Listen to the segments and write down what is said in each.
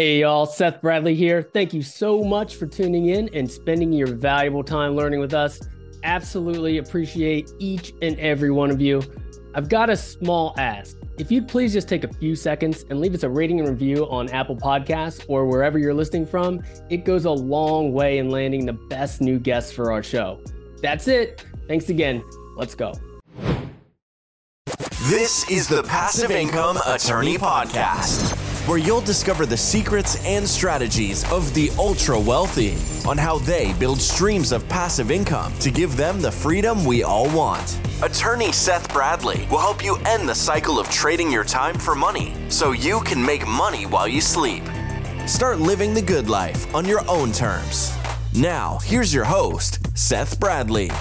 Hey, y'all, Seth Bradley here. Thank you so much for tuning in and spending your valuable time learning with us. Absolutely appreciate each and every one of you. I've got a small ask. If you'd please just take a few seconds and leave us a rating and review on Apple Podcasts or wherever you're listening from, it goes a long way in landing the best new guests for our show. That's it. Thanks again. Let's go. This is the Passive Income Attorney Podcast, where you'll discover the secrets and strategies of the ultra wealthy on how they build streams of passive income to give them the freedom we all want. Attorney Seth Bradley will help you end the cycle of trading your time for money so you can make money while you sleep. Start living the good life on your own terms. Now, here's your host, Seth Bradley.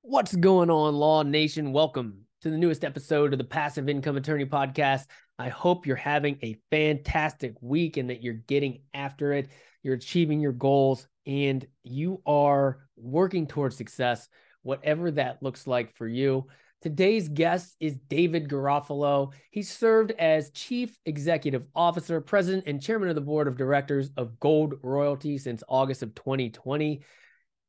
What's going on, Law Nation? Welcome to the newest episode of the Passive Income Attorney Podcast. I hope you're having a fantastic week and that you're getting after it, you're achieving your goals, and you are working towards success, whatever that looks like for you. Today's guest is David Garofalo. He served as Chief Executive Officer, President, and Chairman of the Board of Directors of Gold Royalty since August of 2020.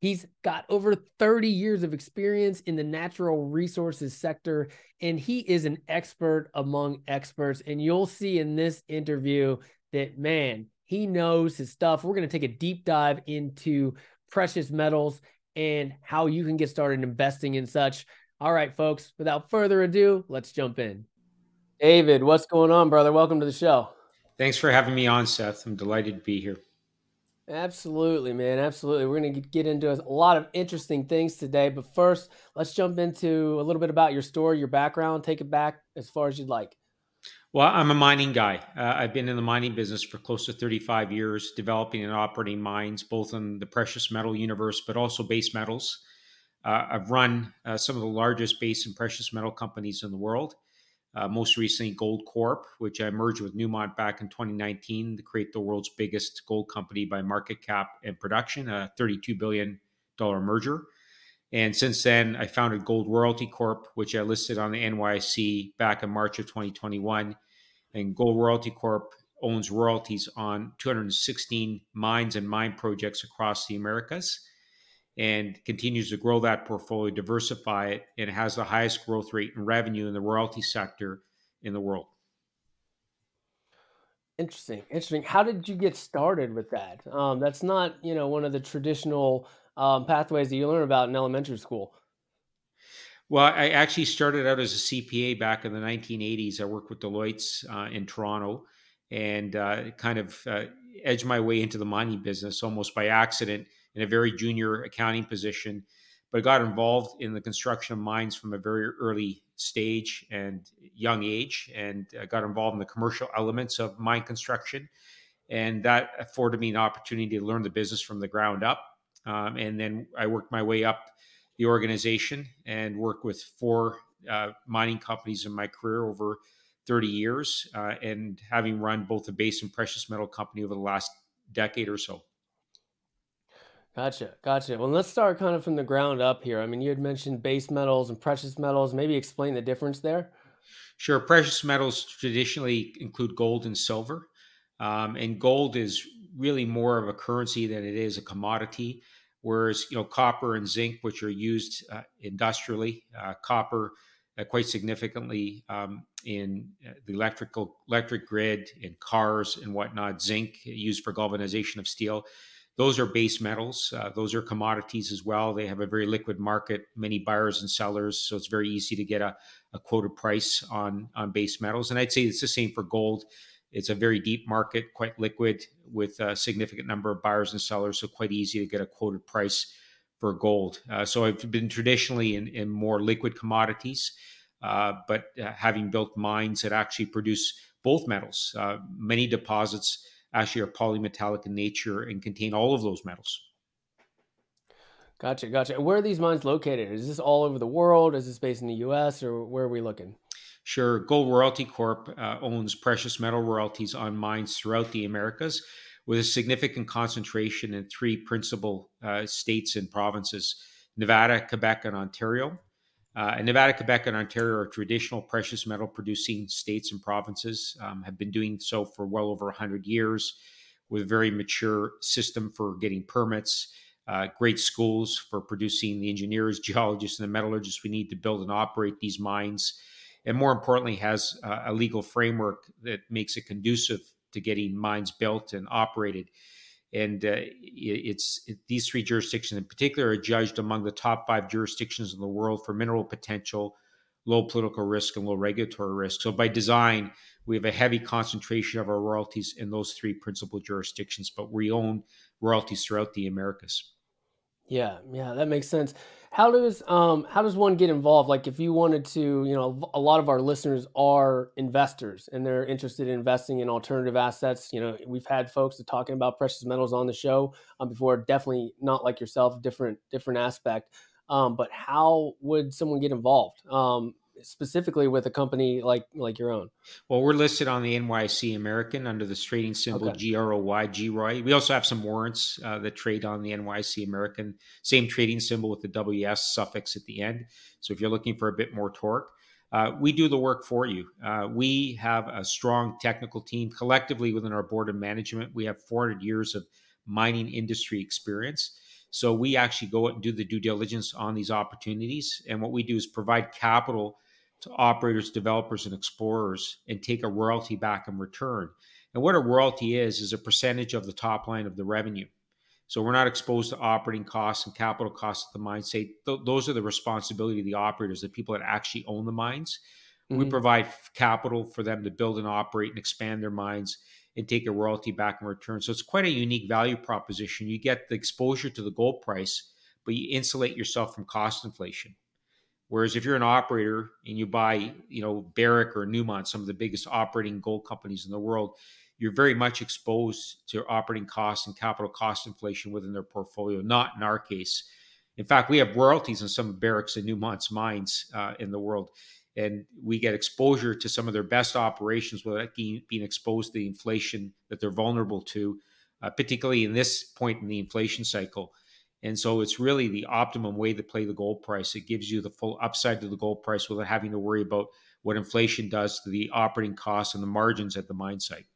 He's got over 30 years of experience in the natural resources sector, and he is an expert among experts. And you'll see in this interview that, man, he knows his stuff. We're going to take a deep dive into precious metals and how you can get started investing in such. All right, folks, without further ado, let's jump in. David, what's going on, brother? Welcome to the show. Thanks for having me on, Seth. I'm delighted to be here. Absolutely, man. Absolutely. We're going to get into a lot of interesting things today. But first, let's jump into a little bit about your story, your background. Take it back as far as you'd like. Well, I'm a mining guy. Uh, I've been in the mining business for close to 35 years, developing and operating mines, both in the precious metal universe, but also base metals. Uh, I've run uh, some of the largest base and precious metal companies in the world. Uh, most recently, Goldcorp, which I merged with Newmont back in 2019 to create the world's biggest gold company by market cap and production, a $32 billion merger. And since then, I founded Gold Royalty Corp, which I listed on the NYSE back in March of 2021. And Gold Royalty Corp owns royalties on 216 mines and mine projects across the Americas and continues to grow that portfolio, diversify it, and has the highest growth rate in revenue in the royalty sector in the world. Interesting, interesting. How did you get started with that? Um, that's not, you know, one of the traditional um, pathways that you learn about in elementary school. Well, I actually started out as a CPA back in the 1980s. I worked with Deloitte's uh, in Toronto, and uh, kind of uh, edged my way into the mining business almost by accident in a very junior accounting position, but got involved in the construction of mines from a very early stage and young age, and uh, got involved in the commercial elements of mine construction. And that afforded me an opportunity to learn the business from the ground up. Um, and then I worked my way up the organization and worked with four uh, mining companies in my career over 30 years, uh, and having run both a base and precious metal company over the last decade or so. Gotcha, gotcha. Well, let's start kind of from the ground up here. I mean, you had mentioned base metals and precious metals. Maybe explain the difference there. Sure. Precious metals traditionally include gold and silver, um, and gold is really more of a currency than it is a commodity. Whereas you know copper and zinc, which are used uh, industrially, uh, copper uh, quite significantly um, in uh, the electrical electric grid, in cars and whatnot. Zinc used for galvanization of steel those are base metals. Uh, those are commodities as well. They have a very liquid market, many buyers and sellers, so it's very easy to get a, a quoted price on on base metals. And I'd say it's the same for gold. It's a very deep market, quite liquid, with a significant number of buyers and sellers, so quite easy to get a quoted price for gold. Uh, so I've been traditionally in, in more liquid commodities, uh, but uh, having built mines that actually produce both metals, uh, many deposits actually are polymetallic in nature and contain all of those metals. Gotcha, gotcha. Where are these mines located? Is this all over the world? Is this based in the U.S. or where are we looking? Sure. Gold Royalty Corp uh, owns precious metal royalties on mines throughout the Americas, with a significant concentration in three principal uh, states and provinces: Nevada, Quebec, and Ontario. Uh, and Nevada, Quebec, and Ontario are traditional precious metal producing states and provinces, um, have been doing so for well over 100 years with a very mature system for getting permits, uh, great schools for producing the engineers, geologists, and the metallurgists we need to build and operate these mines. And more importantly, has uh, a legal framework that makes it conducive to getting mines built and operated and uh, it's it, these three jurisdictions in particular are judged among the top five jurisdictions in the world for mineral potential, low political risk, and low regulatory risk. So by design, we have a heavy concentration of our royalties in those three principal jurisdictions, but we own royalties throughout the Americas. Yeah, yeah, that makes sense. How does um how does one get involved? Like if you wanted to, you know, a lot of our listeners are investors and they're interested in investing in alternative assets. You know, we've had folks talking about precious metals on the show um, before. Definitely not like yourself, different different aspect. Um, but how would someone get involved? Um, specifically with a company like like your own? Well, we're listed on the NYSE American under the trading symbol okay. GROY, GROY. We also have some warrants uh, that trade on the NYSE American, same trading symbol with the WS suffix at the end. So if you're looking for a bit more torque, uh, we do the work for you. Uh, we have a strong technical team collectively within our board of management. We have 400 years of mining industry experience. So we actually go out and do the due diligence on these opportunities. And what we do is provide capital to operators, developers, and explorers and take a royalty back in return. And what a royalty is, is a percentage of the top line of the revenue. So we're not exposed to operating costs and capital costs of the mine. Say th- those are the responsibility of the operators, the people that actually own the mines. Mm-hmm. We provide capital for them to build and operate and expand their mines and take a royalty back in return. So it's quite a unique value proposition. You get the exposure to the gold price, but you insulate yourself from cost inflation. Whereas if you're an operator and you buy, you know, Barrick or Newmont, some of the biggest operating gold companies in the world, you're very much exposed to operating costs and capital cost inflation within their portfolio. Not in our case. In fact, we have royalties on some of Barrick's and Newmont's mines uh, in the world, and we get exposure to some of their best operations without being, exposed to the inflation that they're vulnerable to, uh, particularly in this point in the inflation cycle. And so it's really the optimum way to play the gold price. It gives you the full upside to the gold price without having to worry about what inflation does to the operating costs and the margins at the mine site.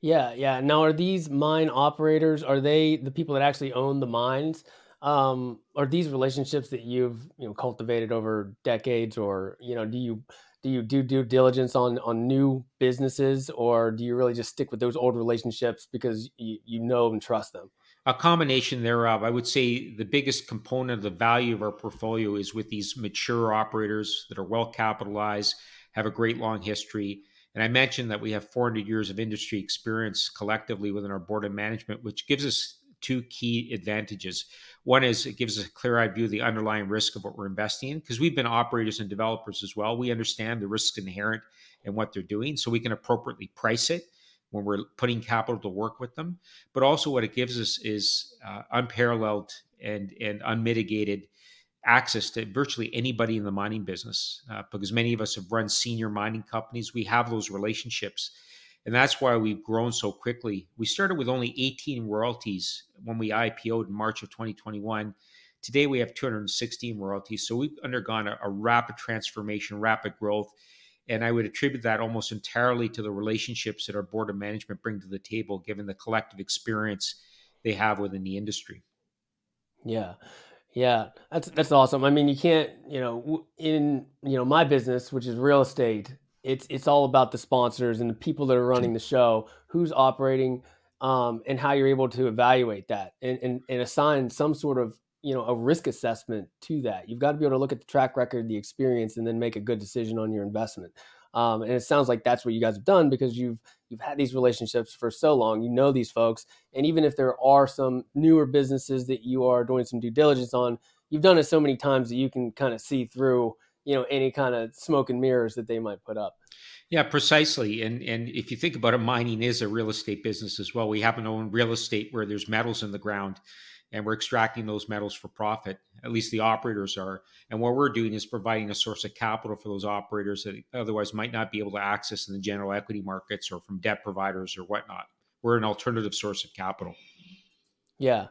Yeah, yeah. Now, are these mine operators? Are they the people that actually own the mines? Um, are these relationships that you've you know cultivated over decades, or you know, do you do you do due diligence on on new businesses, or do you really just stick with those old relationships because you you know and trust them? A combination thereof. I would say the biggest component of the value of our portfolio is with these mature operators that are well capitalized, have a great long history. And I mentioned that we have 400 years of industry experience collectively within our board of management, which gives us two key advantages. One is it gives us a clear eyed view of the underlying risk of what we're investing in because we've been operators and developers as well. We understand the risks inherent in what they're doing, so we can appropriately price it when we're putting capital to work with them. But also, what it gives us is uh, unparalleled and and unmitigated access to virtually anybody in the mining business uh, because many of us have run senior mining companies. We have those relationships. And that's why we've grown so quickly. We started with only 18 royalties when we IPO'd in March of 2021. Today we have 216 royalties. So we've undergone a, a rapid transformation, rapid growth and I would attribute that almost entirely to the relationships that our board of management bring to the table, given the collective experience they have within the industry. Yeah. Yeah, that's that's awesome. I mean, you can't, you know, in you know my business, which is real estate, it's it's all about the sponsors and the people that are running the show, who's operating, um, and how you're able to evaluate that and, and and assign some sort of you know a risk assessment to that. You've got to be able to look at the track record the experience and then make a good decision on your investment. Um, and it sounds like that's what you guys have done because you've you've had these relationships for so long. You know these folks. And even if there are some newer businesses that you are doing some due diligence on you've done it so many times that you can kind of see through you know any kind of smoke and mirrors that they might put up yeah, precisely. And and if you think about it, mining is a real estate business as well. We happen to own real estate where there's metals in the ground and we're extracting those metals for profit. At least the operators are. And what we're doing is providing a source of capital for those operators that otherwise might not be able to access in the general equity markets or from debt providers or whatnot. We're an alternative source of capital. Yeah.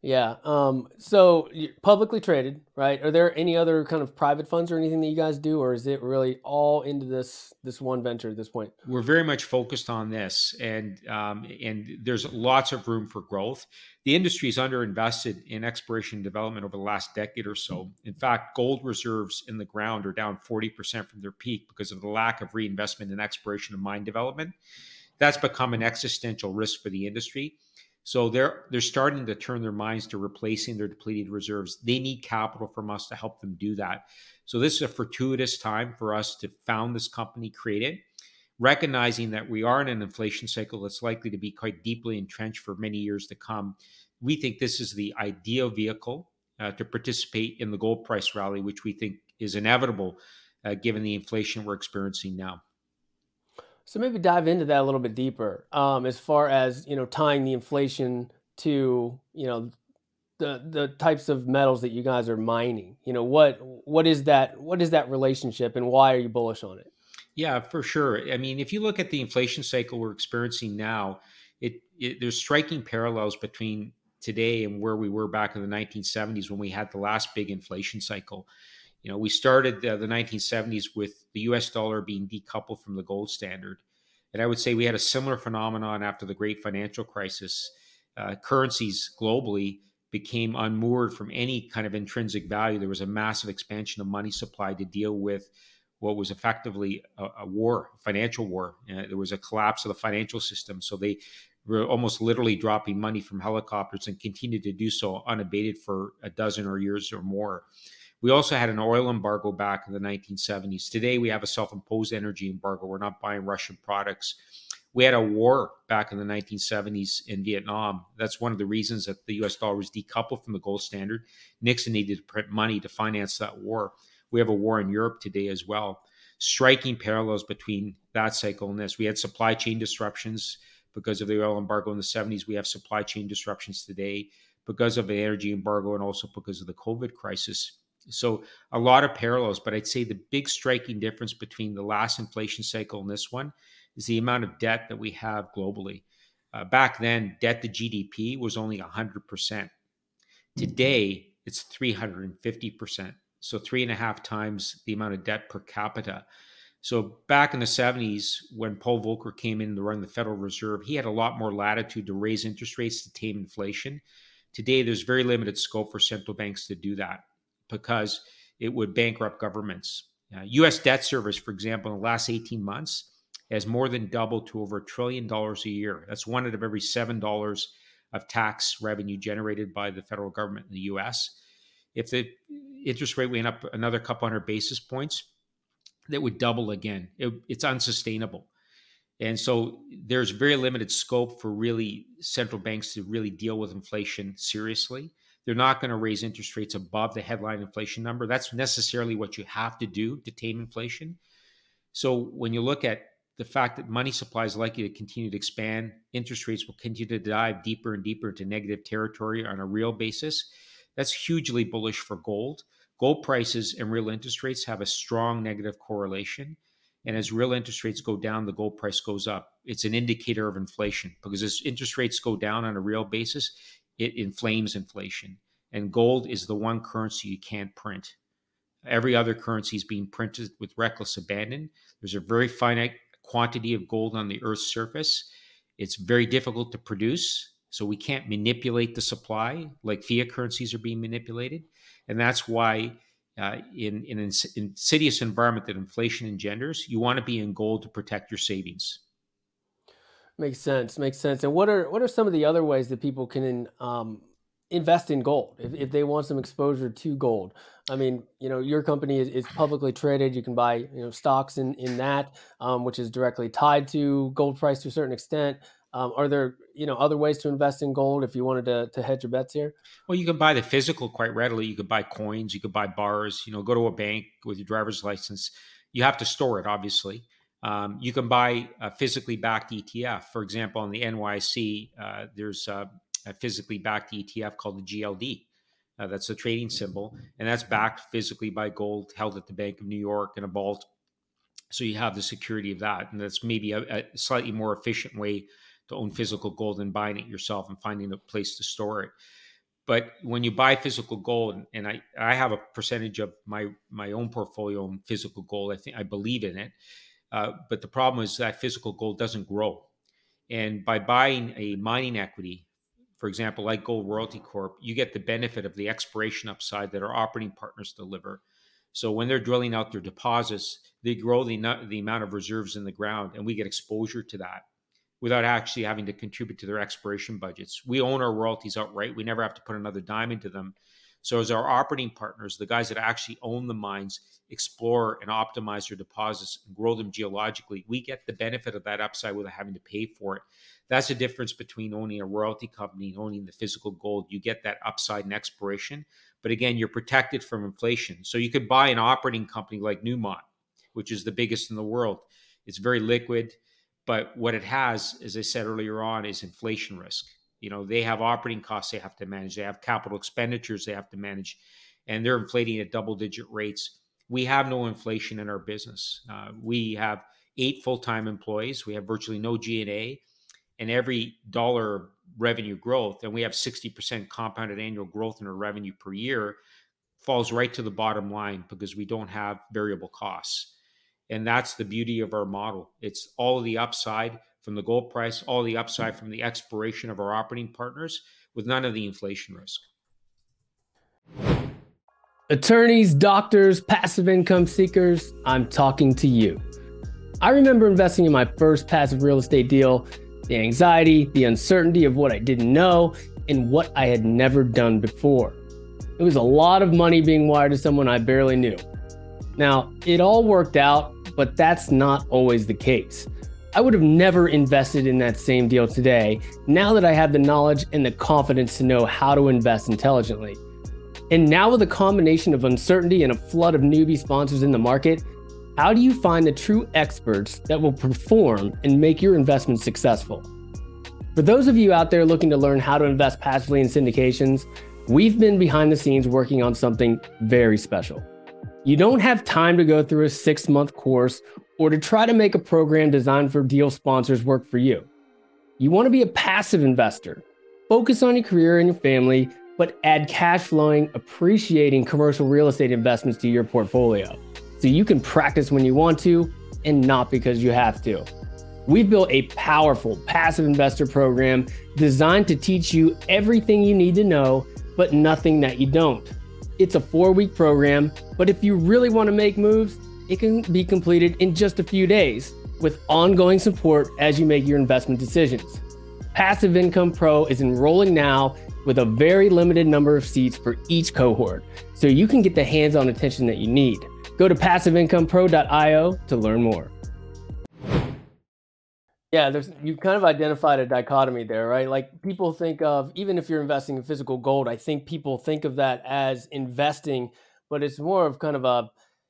Yeah. Um, so publicly traded, right? Are there any other kind of private funds or anything that you guys do, or is it really all into this this one venture at this point? We're very much focused on this, and um, and there's lots of room for growth. The industry is underinvested in exploration and development over the last decade or so. In fact, gold reserves in the ground are down 40% from their peak because of the lack of reinvestment in exploration and mine development. That's become an existential risk for the industry so they're they're starting to turn their minds to replacing their depleted reserves. They need capital from us to help them do that. So this is a fortuitous time for us to found this company, create it, recognizing that we are in an inflation cycle that's likely to be quite deeply entrenched for many years to come. We think this is the ideal vehicle uh, to participate in the gold price rally, which we think is inevitable uh, given the inflation we're experiencing now. So maybe dive into that a little bit deeper, um, as far as you know, tying the inflation to you know the the types of metals that you guys are mining. You know what what is that what is that relationship, and why are you bullish on it? Yeah, for sure. I mean, if you look at the inflation cycle we're experiencing now, it, it there's striking parallels between today and where we were back in the 1970s when we had the last big inflation cycle. You know, we started uh, the 1970s with the US dollar being decoupled from the gold standard. And I would say we had a similar phenomenon after the great financial crisis. Uh, currencies globally became unmoored from any kind of intrinsic value. There was a massive expansion of money supply to deal with what was effectively a, a war, financial war. Uh, there was a collapse of the financial system. So they were almost literally dropping money from helicopters and continued to do so unabated for a dozen or years or more. We also had an oil embargo back in the 1970s. Today, we have a self imposed energy embargo. We're not buying Russian products. We had a war back in the 1970s in Vietnam. That's one of the reasons that the US dollar was decoupled from the gold standard. Nixon needed to print money to finance that war. We have a war in Europe today as well. Striking parallels between that cycle and this. We had supply chain disruptions because of the oil embargo in the 70s. We have supply chain disruptions today because of the energy embargo and also because of the COVID crisis. So a lot of parallels, but I'd say the big striking difference between the last inflation cycle and this one is the amount of debt that we have globally. Uh, back then, debt to GDP was only 100%. Today, it's 350%. So three and a half times the amount of debt per capita. So back in the 70s, when Paul Volcker came in to run the Federal Reserve, he had a lot more latitude to raise interest rates to tame inflation. Today, there's very limited scope for central banks to do that because it would bankrupt governments. Uh, U.S. debt service, for example, in the last 18 months has more than doubled to over a trillion dollars a year. That's one out of every seven dollars of tax revenue generated by the federal government in the U.S. If the interest rate went up another couple hundred basis points, that would double again. It, it's unsustainable. And so there's very limited scope for really central banks to really deal with inflation seriously. They're not going to raise interest rates above the headline inflation number. That's necessarily what you have to do to tame inflation. So when you look at the fact that money supply is likely to continue to expand, interest rates will continue to dive deeper and deeper into negative territory on a real basis. That's hugely bullish for gold. Gold prices and real interest rates have a strong negative correlation. And as real interest rates go down, the gold price goes up. It's an indicator of inflation because as interest rates go down on a real basis, it inflames inflation. And gold is the one currency you can't print. Every other currency is being printed with reckless abandon. There's a very finite quantity of gold on the Earth's surface. It's very difficult to produce, so we can't manipulate the supply like fiat currencies are being manipulated. And that's why, uh, in, in an insidious environment that inflation engenders, you want to be in gold to protect your savings. Makes sense. Makes sense. And what are what are some of the other ways that people can um, invest in gold if, if they want some exposure to gold? I mean, you know, your company is, is publicly traded. You can buy you know stocks in in that, um, which is directly tied to gold price to a certain extent. Um, are there you know other ways to invest in gold if you wanted to, to hedge your bets here? Well, you can buy the physical quite readily. You could buy coins. You could buy bars. You know, go to a bank with your driver's license. You have to store it, obviously. Um, you can buy a physically backed ETF. For example, on the NYSE, uh, there's a, a, physically backed ETF called the GLD. Uh, that's a trading symbol, and that's backed physically by gold held at the Bank of New York in a vault. So you have the security of that, and that's maybe a, a slightly more efficient way to own physical gold than buying it yourself and finding a place to store it. But when you buy physical gold, and I, I have a percentage of my my own portfolio in physical gold. I think I believe in it. Uh, but the problem is that physical gold doesn't grow. And by buying a mining equity, for example, like Gold Royalty Corp, you get the benefit of the exploration upside that our operating partners deliver. So when they're drilling out their deposits, they grow the, the amount of reserves in the ground, and we get exposure to that without actually having to contribute to their exploration budgets. We own our royalties outright. We never have to put another dime into them. So as our operating partners, the guys that actually own the mines, explore and optimize their deposits and grow them geologically, we get the benefit of that upside without having to pay for it. That's the difference between owning a royalty company and owning the physical gold. You get that upside in exploration, but again, you're protected from inflation. So you could buy an operating company like Newmont, which is the biggest in the world. It's very liquid, but what it has, as I said earlier on, is inflation risk. You know, they have operating costs they have to manage, they have capital expenditures they have to manage, and they're inflating at double digit rates. We have no inflation in our business. Uh, we have eight full time employees. We have virtually no G&A and every dollar revenue growth, and we have 60% compounded annual growth in our revenue per year, falls right to the bottom line because we don't have variable costs. And that's the beauty of our model. It's all the upside from the gold price, all the upside from the exploration of our operating partners with none of the inflation risk. Attorneys, doctors, passive income seekers, I'm talking to you. I remember investing in my first passive real estate deal the anxiety, the uncertainty of what I didn't know, and what I had never done before. It was a lot of money being wired to someone I barely knew. Now, it all worked out, but that's not always the case. I would have never invested in that same deal today now that I have the knowledge and the confidence to know how to invest intelligently. And now, with a combination of uncertainty and a flood of newbie sponsors in the market, how do you find the true experts that will perform and make your investment successful? For those of you out there looking to learn how to invest passively in syndications, we've been behind the scenes working on something very special. You don't have time to go through a six month course or to try to make a program designed for deal sponsors work for you. You want to be a passive investor. Focus on your career and your family, but add cash flowing, appreciating commercial real estate investments to your portfolio so you can practice when you want to and not because you have to. We've built a powerful passive investor program designed to teach you everything you need to know, but nothing that you don't. It's a four week program, but if you really want to make moves, it can be completed in just a few days with ongoing support as you make your investment decisions. Passive Income Pro is enrolling now with a very limited number of seats for each cohort, so you can get the hands on attention that you need. Go to passiveincomepro.io to learn more. Yeah, there's you kind of identified a dichotomy there, right? Like people think of even if you're investing in physical gold, I think people think of that as investing, but it's more of kind of a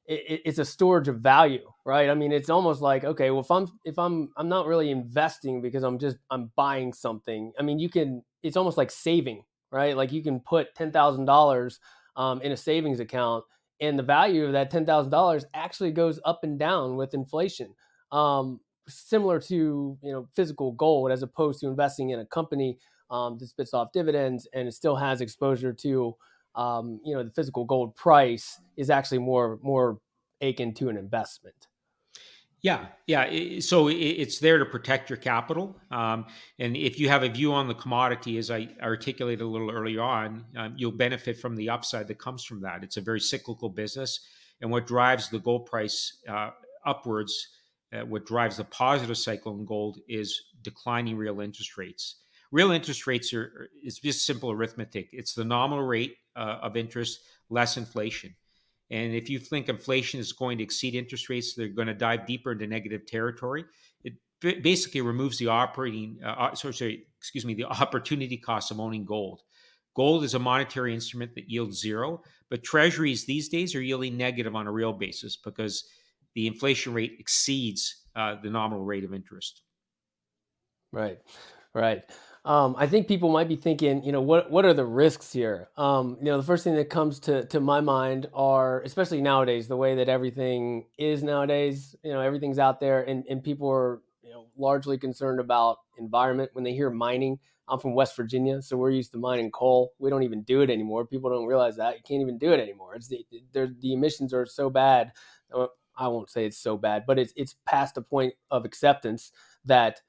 it, it's a storage of value, right? I mean, it's almost like okay, well if I'm if I'm I'm not really investing because I'm just I'm buying something. I mean, you can it's almost like saving, right? Like you can put ten thousand um, dollars in a savings account and the value of that ten thousand dollars actually goes up and down with inflation. Um, similar to you know physical gold, as opposed to investing in a company um, that spits off dividends and it still has exposure to um, you know the physical gold price is actually more more akin to an investment. Yeah, yeah. So it's there to protect your capital, um, and if you have a view on the commodity, as I articulated a little earlier on, um, you'll benefit from the upside that comes from that. It's a very cyclical business, and what drives the gold price uh, upwards, uh, what drives the positive cycle in gold, is declining real interest rates. Real interest rates are it's just simple arithmetic. It's the nominal rate uh, of interest less inflation. And if you think inflation is going to exceed interest rates, they're going to dive deeper into negative territory. It basically removes the operating, uh, uh sorry, sorry, excuse me, the opportunity cost of owning gold. Gold is a monetary instrument that yields zero, but treasuries these days are yielding negative on a real basis because the inflation rate exceeds uh, the nominal rate of interest. Right, right. Um, I think people might be thinking, you know, what what are the risks here? Um, you know, the first thing that comes to to my mind are, especially nowadays, the way that everything is nowadays. You know, everything's out there, and and people are you know, largely concerned about environment. When they hear mining, I'm from West Virginia, so we're used to mining coal. We don't even do it anymore. People don't realize that you can't even do it anymore. It's the the emissions are so bad. I won't say it's so bad, but it's it's past a point of acceptance that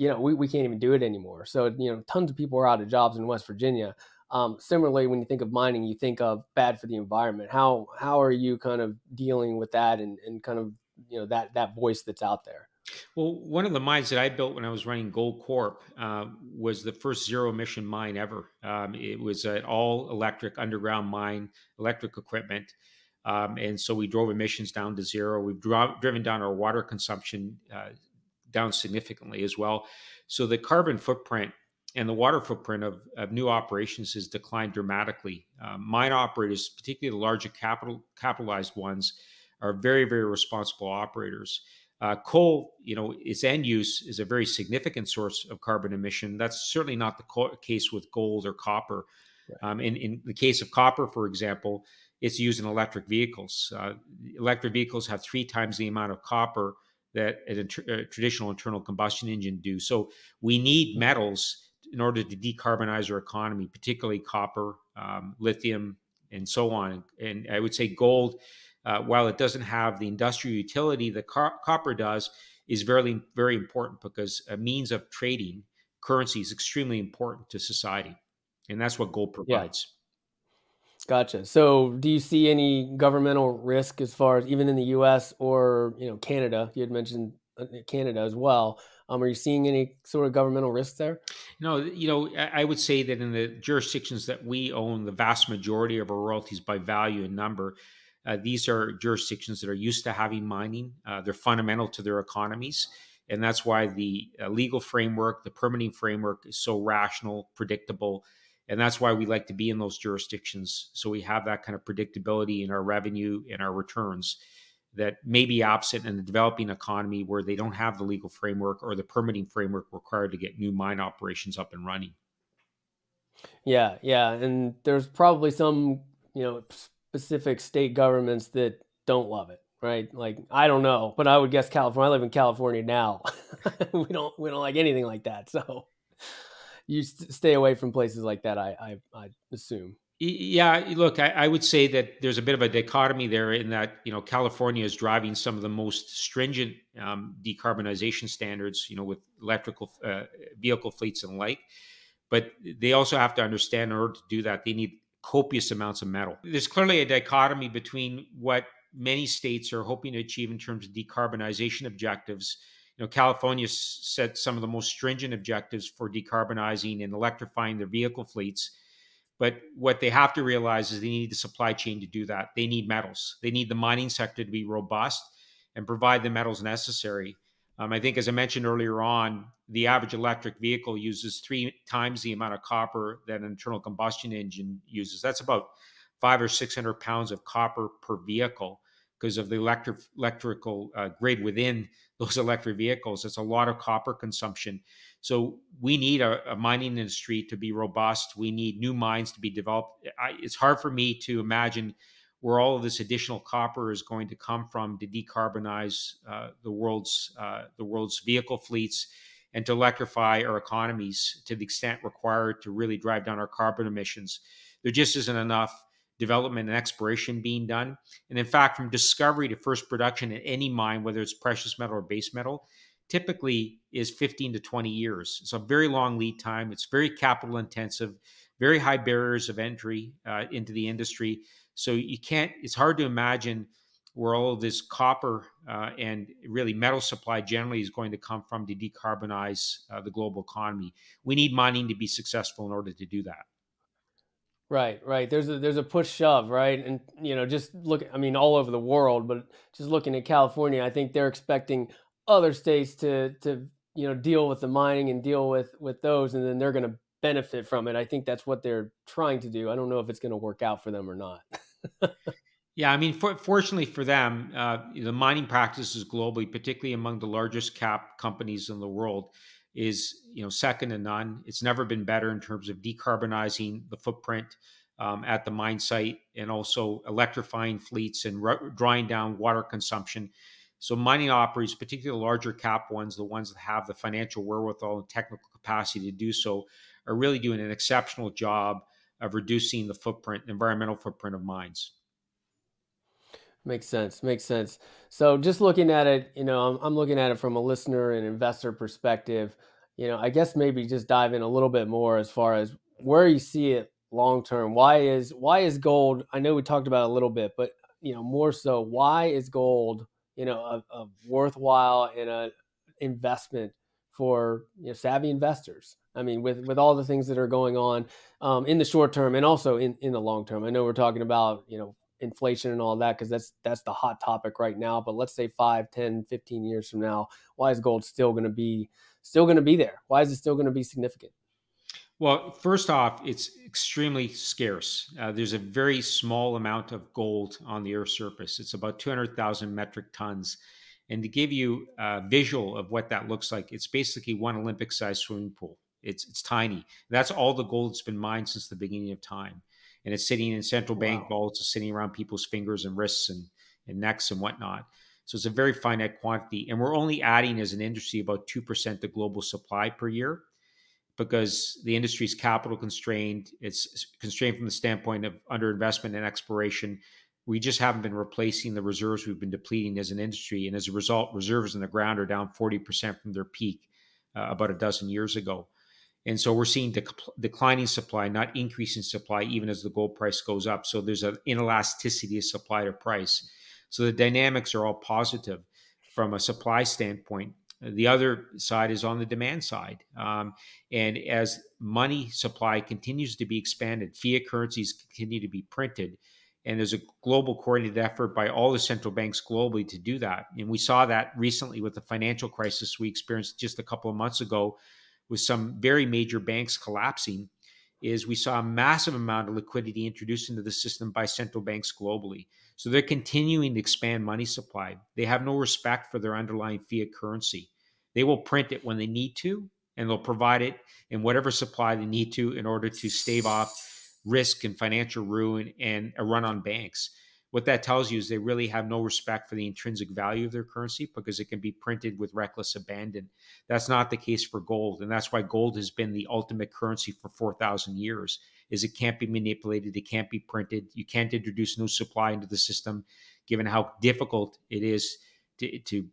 you know we, we can't even do it anymore. So you know, tons of people are out of jobs in West Virginia. Um, similarly, when you think of mining, you think of bad for the environment. How how are you kind of dealing with that and, and kind of you know that that voice that's out there? Well, one of the mines that I built when I was running Goldcorp uh, was the first zero emission mine ever. Um, it was an all electric underground mine, electric equipment. Um, and so we drove emissions down to zero. We've dro- driven down our water consumption uh, down significantly as well. So the carbon footprint and the water footprint of, of new operations has declined dramatically. Uh, mine operators, particularly the larger capital capitalized ones, are very, very responsible operators. Uh, coal, you know, its end use is a very significant source of carbon emission. That's certainly not the co- case with gold or copper. Right. Um, in, in the case of copper, for example, it's used in electric vehicles. Uh, electric vehicles have three times the amount of copper that a, a, traditional internal combustion engine do. So we need metals in order to decarbonize our economy, particularly copper, um, lithium, and so on. And I would say gold uh, while it doesn't have the industrial utility that car- copper does, is very, very important because a means of trading currency is extremely important to society. And that's what gold provides. Yeah. Gotcha. So, do you see any governmental risk as far as even in the U.S. or you know Canada? You had mentioned uh, Canada as well. Um, are you seeing any sort of governmental risks there? No, you know, I would say that in the jurisdictions that we own, the vast majority of our royalties by value and number uh, these are jurisdictions that are used to having mining. Uh, they're fundamental to their economies. And that's why the uh, legal framework, the permitting framework is so rational, predictable. And that's why we like to be in those jurisdictions. So we have that kind of predictability in our revenue and our returns that may be absent in the developing economy where they don't have the legal framework or the permitting framework required to get new mine operations up and running. Yeah, yeah. And there's probably some, you know, specific state governments that don't love it, right? Like I don't know, but I would guess California. I live in California now. we don't we don't like anything like that. So you st- stay away from places like that. I I, I assume. Yeah, look, I, I, would say that there's a bit of a dichotomy there in that you know California is driving some of the most stringent um, decarbonization standards, you know, with electrical uh, vehicle fleets and like. But they also have to understand in order to do that, they need copious amounts of metal. There's clearly a dichotomy between what many states are hoping to achieve in terms of decarbonization objectives. You know, California set some of the most stringent objectives for decarbonizing and electrifying their vehicle fleets. But what they have to realize is they need the supply chain to do that. They need metals. They need the mining sector to be robust and provide the metals necessary. Um, I think, as I mentioned earlier on, the average electric vehicle uses three times the amount of copper that an internal combustion engine uses. That's about five or 600 pounds of copper per vehicle because of the electric, electrical uh, grid within those electric vehicles. It's a lot of copper consumption. So we need a, a mining industry to be robust. We need new mines to be developed. I, it's hard for me to imagine where all of this additional copper is going to come from to decarbonize uh, the world's uh, the world's vehicle fleets and to electrify our economies to the extent required to really drive down our carbon emissions. There just isn't enough development and exploration being done. And in fact, from discovery to first production in any mine, whether it's precious metal or base metal, typically is 15 to 20 years. It's a very long lead time. It's very capital intensive, very high barriers of entry uh, into the industry. So you can't, it's hard to imagine where all of this copper uh, and really metal supply generally is going to come from to decarbonize uh, the global economy. We need mining to be successful in order to do that. Right, right. There's a there's a push shove, right? And you know, just look I mean all over the world, but just looking at California, I think they're expecting other states to to you know deal with the mining and deal with with those and then they're going to benefit from it. I think that's what they're trying to do. I don't know if it's going to work out for them or not. Yeah, I mean, for, fortunately for them, uh, the mining practices globally, particularly among the largest cap companies in the world, is you know second to none. It's never been better in terms of decarbonizing the footprint um, at the mine site and also electrifying fleets and r- drawing down water consumption. So mining operators, particularly larger cap ones, the ones that have the financial wherewithal and technical capacity to do so, are really doing an exceptional job of reducing the footprint, environmental footprint of mines. Makes sense. Makes sense. So just looking at it, you know, I'm, I'm looking at it from a listener and investor perspective. You know, I guess maybe just dive in a little bit more as far as where you see it long term. Why is why is gold? I know we talked about a little bit, but you know, more so, why is gold, you know, a, a worthwhile and a investment for you know, savvy investors? I mean, with with all the things that are going on um, in the short term and also in in the long term. I know we're talking about you know inflation and all that because that's that's the hot topic right now but let's say 5 10 15 years from now why is gold still going to be still going to be there? Why is it still going to be significant? Well first off it's extremely scarce. Uh, there's a very small amount of gold on the earth's surface. It's about 200000 metric tons. And to give you a visual of what that looks like it's basically one olympic sized swimming pool. It's it's tiny. That's all the gold that's been mined since the beginning of time and it's sitting in central bank wow. vaults, it's sitting around people's fingers and wrists and, and necks and whatnot. So it's a very finite quantity. And we're only adding as an industry about 2% of global supply per year because the industry is capital constrained. It's constrained from the standpoint of underinvestment and exploration. We just haven't been replacing the reserves we've been depleting as an industry. And as a result, reserves in the ground are down 40% from their peak uh, about a dozen years ago. And so we're seeing dec- declining supply, not increasing supply, even as the gold price goes up. So there's an inelasticity of supply to price. So the dynamics are all positive from a supply standpoint. The other side is on the demand side. Um, and as money supply continues to be expanded, fiat currencies continue to be printed. And there's a global coordinated effort by all the central banks globally to do that. And we saw that recently with the financial crisis we experienced just a couple of months ago with some very major banks collapsing is we saw a massive amount of liquidity introduced into the system by central banks globally. So they're continuing to expand money supply. They have no respect for their underlying fiat currency. They will print it when they need to, and they'll provide it in whatever supply they need to in order to stave off risk and financial ruin and a run on banks what that tells you is they really have no respect for the intrinsic value of their currency because it can be printed with reckless abandon. That's not the case for gold, and that's why gold has been the ultimate currency for 4,000 years. Is it can't be manipulated, it can't be printed, you can't introduce new supply into the system, given how difficult it is to, to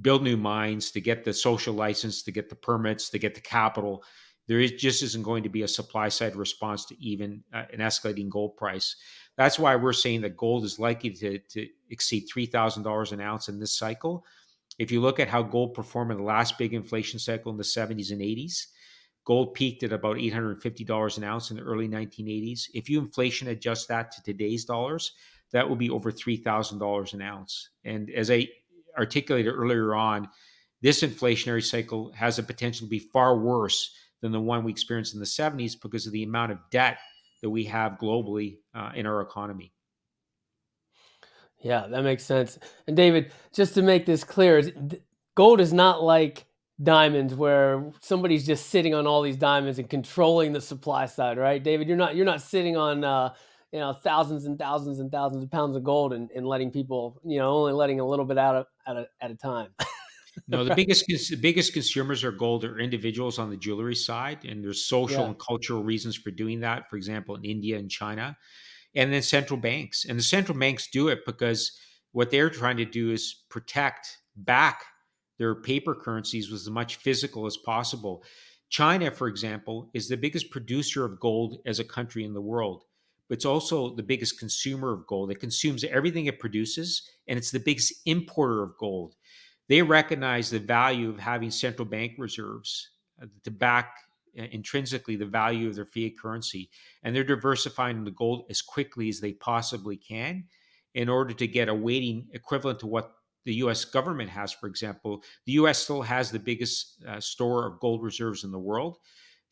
build new mines, to get the social license, to get the permits, to get the capital. There is just isn't going to be a supply side response to even uh, an escalating gold price. That's why we're saying that gold is likely to, to exceed $3,000 an ounce in this cycle. If you look at how gold performed in the last big inflation cycle in the 70s and 80s, gold peaked at about $850 an ounce in the early 1980s. If you inflation adjust that to today's dollars, that will be over $3,000 an ounce. And as I articulated earlier on, this inflationary cycle has a potential to be far worse than the one we experienced in the 70s because of the amount of debt that we have globally uh, in our economy. Yeah, that makes sense. And David, just to make this clear, gold is not like diamonds where somebody's just sitting on all these diamonds and controlling the supply side, right? David, you're not you're not sitting on uh, you know thousands and thousands and thousands of pounds of gold and, and letting people, you know, only letting a little bit out of, at a, at a time. no, the biggest the biggest consumers are gold are individuals on the jewelry side, and there's social yeah. and cultural reasons for doing that. For example, in India and China, and then central banks, and the central banks do it because what they're trying to do is protect back their paper currencies with as much physical as possible. China, for example, is the biggest producer of gold as a country in the world, but it's also the biggest consumer of gold. It consumes everything it produces, and it's the biggest importer of gold they recognize the value of having central bank reserves uh, to back uh, intrinsically the value of their fiat currency. And they're diversifying the gold as quickly as they possibly can in order to get a weighting equivalent to what the US government has, for example. The US still has the biggest uh, store of gold reserves in the world.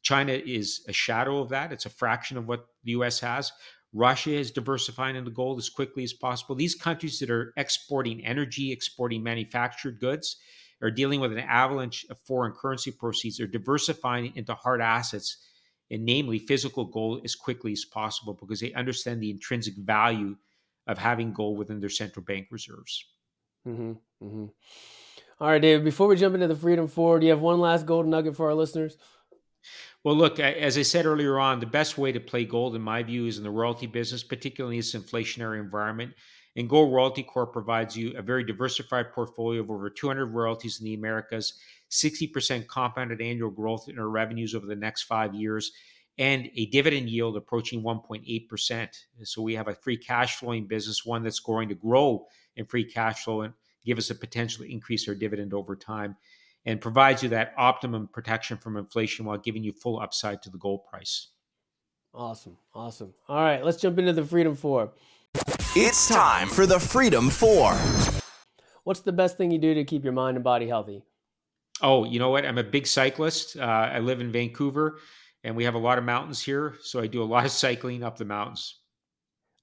China is a shadow of that, it's a fraction of what the US has. Russia is diversifying into gold as quickly as possible. These countries that are exporting energy, exporting manufactured goods, are dealing with an avalanche of foreign currency proceeds. They're diversifying into hard assets, and namely physical gold, as quickly as possible because they understand the intrinsic value of having gold within their central bank reserves. Mm-hmm. Mm-hmm. All right, David. Before we jump into the Freedom Four, do you have one last gold nugget for our listeners? Well, look, as I said earlier on, the best way to play gold, in my view, is in the royalty business, particularly in this inflationary environment. And Gold Royalty Corp provides you a very diversified portfolio of over 200 royalties in the Americas, 60% compounded annual growth in our revenues over the next five years, and a dividend yield approaching 1.8%. So we have a free cash flowing business, one that's going to grow in free cash flow and give us a potential to increase our dividend over time and provides you that optimum protection from inflation while giving you full upside to the gold price. Awesome. Awesome. All right, let's jump into the Freedom Four. It's time for the Freedom Four. What's the best thing you do to keep your mind and body healthy? Oh, you know what? I'm a big cyclist. Uh, I live in Vancouver and we have a lot of mountains here. So I do a lot of cycling up the mountains.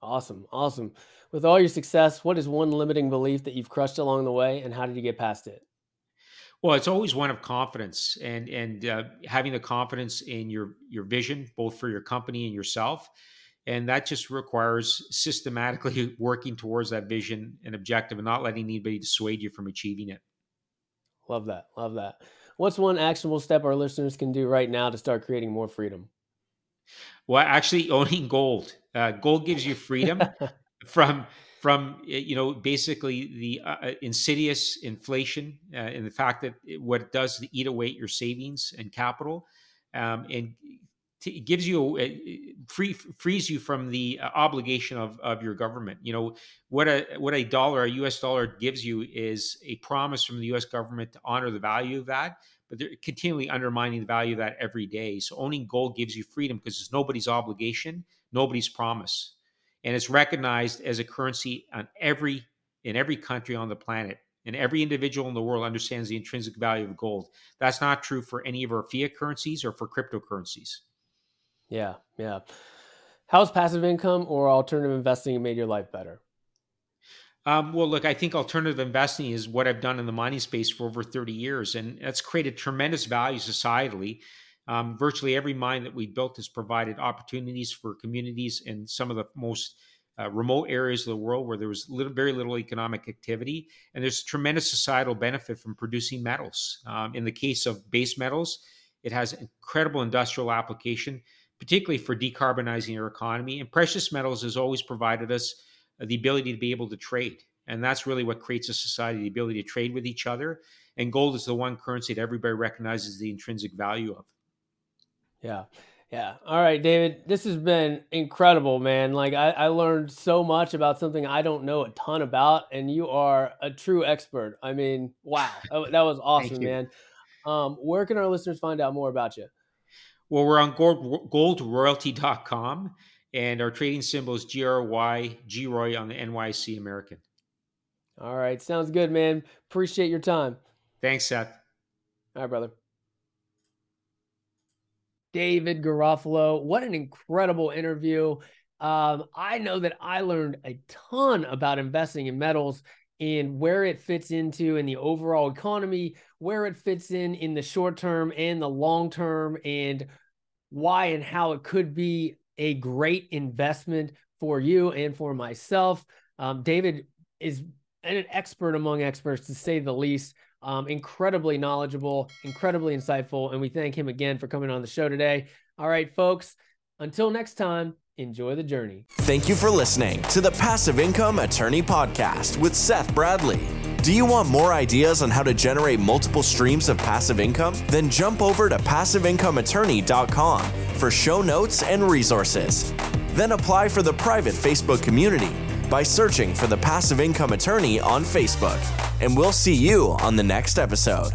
Awesome. Awesome. With all your success, what is one limiting belief that you've crushed along the way and how did you get past it? Well, it's always one of confidence and and uh, having the confidence in your your vision, both for your company and yourself, and that just requires systematically working towards that vision and objective, and not letting anybody dissuade you from achieving it. Love that. Love that. What's one actionable step our listeners can do right now to start creating more freedom? Well, actually, owning gold. Uh, gold gives you freedom from from you know basically the uh, uh, insidious inflation uh, and the fact that it, what it does to eat away your savings and capital um, and t- gives you a, free frees you from the uh, obligation of, of your government. You know what a what a dollar a us dollar gives you is a promise from the us government to honor the value of that but they're continually undermining the value of that every day. So owning gold gives you freedom because it's nobody's obligation nobody's promise and it's recognized as a currency on every in every country on the planet and every individual in the world understands the intrinsic value of gold. That's not true for any of our fiat currencies or for cryptocurrencies. Yeah yeah. How's passive income or alternative investing made your life better? Um, well, look, I think alternative investing is what I've done in the mining space for over 30 years, and that's created tremendous value societally. Um, virtually every mine that we built has provided opportunities for communities in some of the most uh, remote areas of the world where there was little, very little economic activity. And there's tremendous societal benefit from producing metals. Um, in the case of base metals, it has incredible industrial application, particularly for decarbonizing our economy. And precious metals has always provided us the ability to be able to trade. And that's really what creates a society the ability to trade with each other. And gold is the one currency that everybody recognizes the intrinsic value of. Yeah. Yeah. All right, David. This has been incredible, man. Like I, I learned so much about something I don't know a ton about, and you are a true expert. I mean, wow, that was awesome, man. Um, where can our listeners find out more about you? Well, we're on gold, goldroyalty.com and our trading symbol is GRY, GROY on the NYSE American. All right. Sounds good, man. Appreciate your time. Thanks, Seth. All right, brother. David Garofalo. What an incredible interview. Um, I know that I learned a ton about investing in metals and where it fits into in the overall economy, where it fits in in the short term and the long term, and why and how it could be a great investment for you and for myself. Um, David is an expert among experts, to say the least. Um, incredibly knowledgeable, incredibly insightful. And we thank him again for coming on the show today. All right, folks, until next time, enjoy the journey. Thank you for listening to the Passive Income Attorney Podcast with Seth Bradley. Do you want more ideas on how to generate multiple streams of passive income? Then jump over to passiveincomeattorney.com for show notes and resources. Then apply for the private Facebook community by searching for the Passive Income Attorney on Facebook. And we'll see you on the next episode.